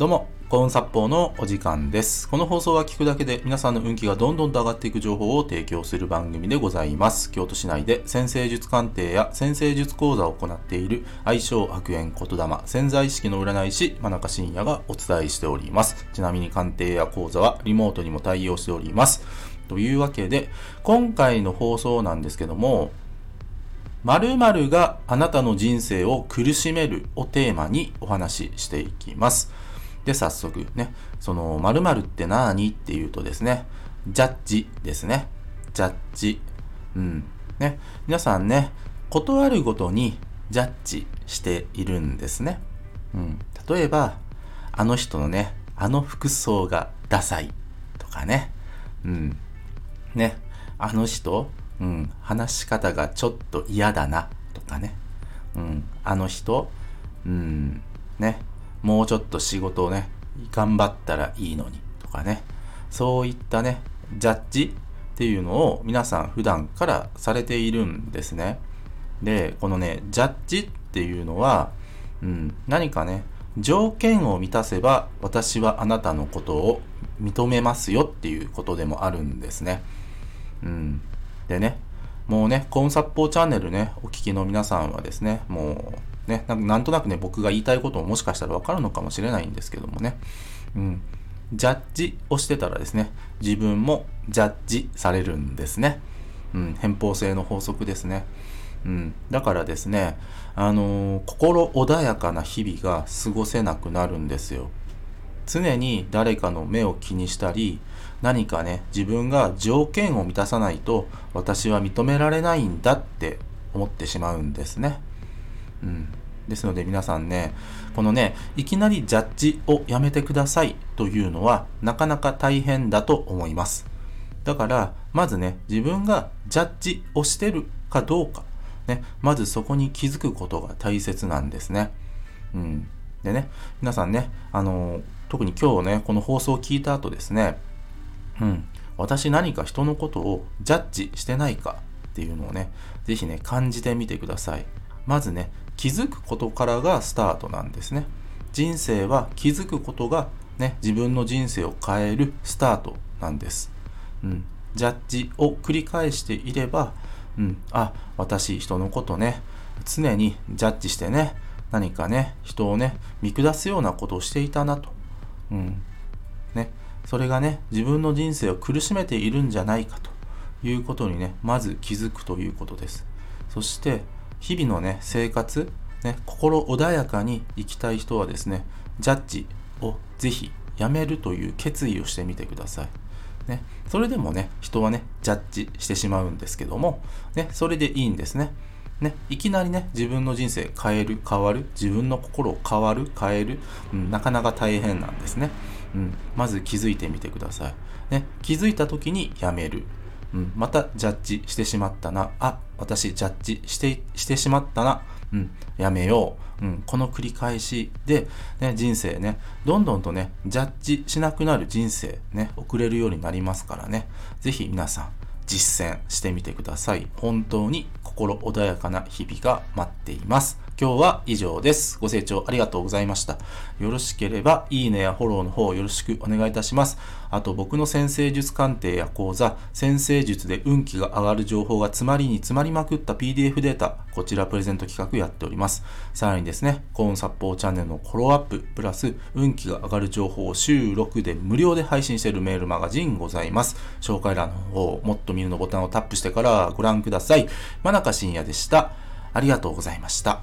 どうも、幸運殺法のお時間です。この放送は聞くだけで皆さんの運気がどんどんと上がっていく情報を提供する番組でございます。京都市内で先生術鑑定や先生術講座を行っている愛称悪縁言霊潜在意識の占い師真中信也がお伝えしております。ちなみに鑑定や講座はリモートにも対応しております。というわけで、今回の放送なんですけども、〇〇があなたの人生を苦しめるをテーマにお話ししていきます。で、早速ね、その〇〇って何？っていうとですね、ジャッジですね。ジャッジ。うん。ね。皆さんね、ことあるごとにジャッジしているんですね。うん。例えば、あの人のね、あの服装がダサいとかね。うん。ね。あの人、うん、話し方がちょっと嫌だなとかね、うん、あの人、うん、ね、もうちょっと仕事をね、頑張ったらいいのにとかね、そういったね、ジャッジっていうのを皆さん普段からされているんですね。で、このね、ジャッジっていうのは、うん、何かね、条件を満たせば私はあなたのことを認めますよっていうことでもあるんですね。うん、でね、もうね、コンサッポーチャンネルね、お聞きの皆さんはですね、もうね、なんとなくね、僕が言いたいことももしかしたらわかるのかもしれないんですけどもね、うん、ジャッジをしてたらですね、自分もジャッジされるんですね。うん、偏方性の法則ですね。うん、だからですね、あのー心穏やかな日々が過ごせなくなるんですよ。常に誰かの目を気にしたり、何かね、自分が条件を満たさないと私は認められないんだって思ってしまうんですね。うん。ですので皆さんね、このね、いきなりジャッジをやめてくださいというのはなかなか大変だと思います。だから、まずね、自分がジャッジをしてるかどうか、ね、まずそこに気づくことが大切なんですね。うん。でね、皆さんね、あの特に今日ね、この放送を聞いた後ですね、うん、私何か人のことをジャッジしてないかっていうのをね、ぜひね、感じてみてください。まずね、気づくことからがスタートなんですね。人生は気づくことがね、自分の人生を変えるスタートなんです。うん、ジャッジを繰り返していれば、うん、あ、私人のことね、常にジャッジしてね、何かね、人をね、見下すようなことをしていたなと。うん。ね。それがね、自分の人生を苦しめているんじゃないかということにね、まず気づくということです。そして、日々のね、生活、ね、心穏やかに生きたい人はですね、ジャッジをぜひやめるという決意をしてみてください。ね、それでもね、人はね、ジャッジしてしまうんですけども、ね、それでいいんですね。ね、いきなりね、自分の人生変える、変わる、自分の心を変わる、変える、うん、なかなか大変なんですね。うん、まず気づいてみてください。ね、気づいた時にやめる。うん、またジャッジしてしまったな。あ、私ジャッジして、してしまったな。うん、やめよう。うん、この繰り返しで、ね、人生ね、どんどんとね、ジャッジしなくなる人生ね、送れるようになりますからね。ぜひ皆さん、実践してみてください。本当に心穏やかな日々が待っています。今日は以上です。ご清聴ありがとうございました。よろしければ、いいねやフォローの方よろしくお願いいたします。あと、僕の先生術鑑定や講座、先生術で運気が上がる情報が詰まりに詰まりまくった PDF データ、こちらプレゼント企画やっております。さらにですね、コーンサッポーチャンネルのフォローアップ、プラス、運気が上がる情報を週6で無料で配信しているメールマガジンございます。紹介欄の方、もっと見るのボタンをタップしてからご覧ください。真中信也でした。ありがとうございました。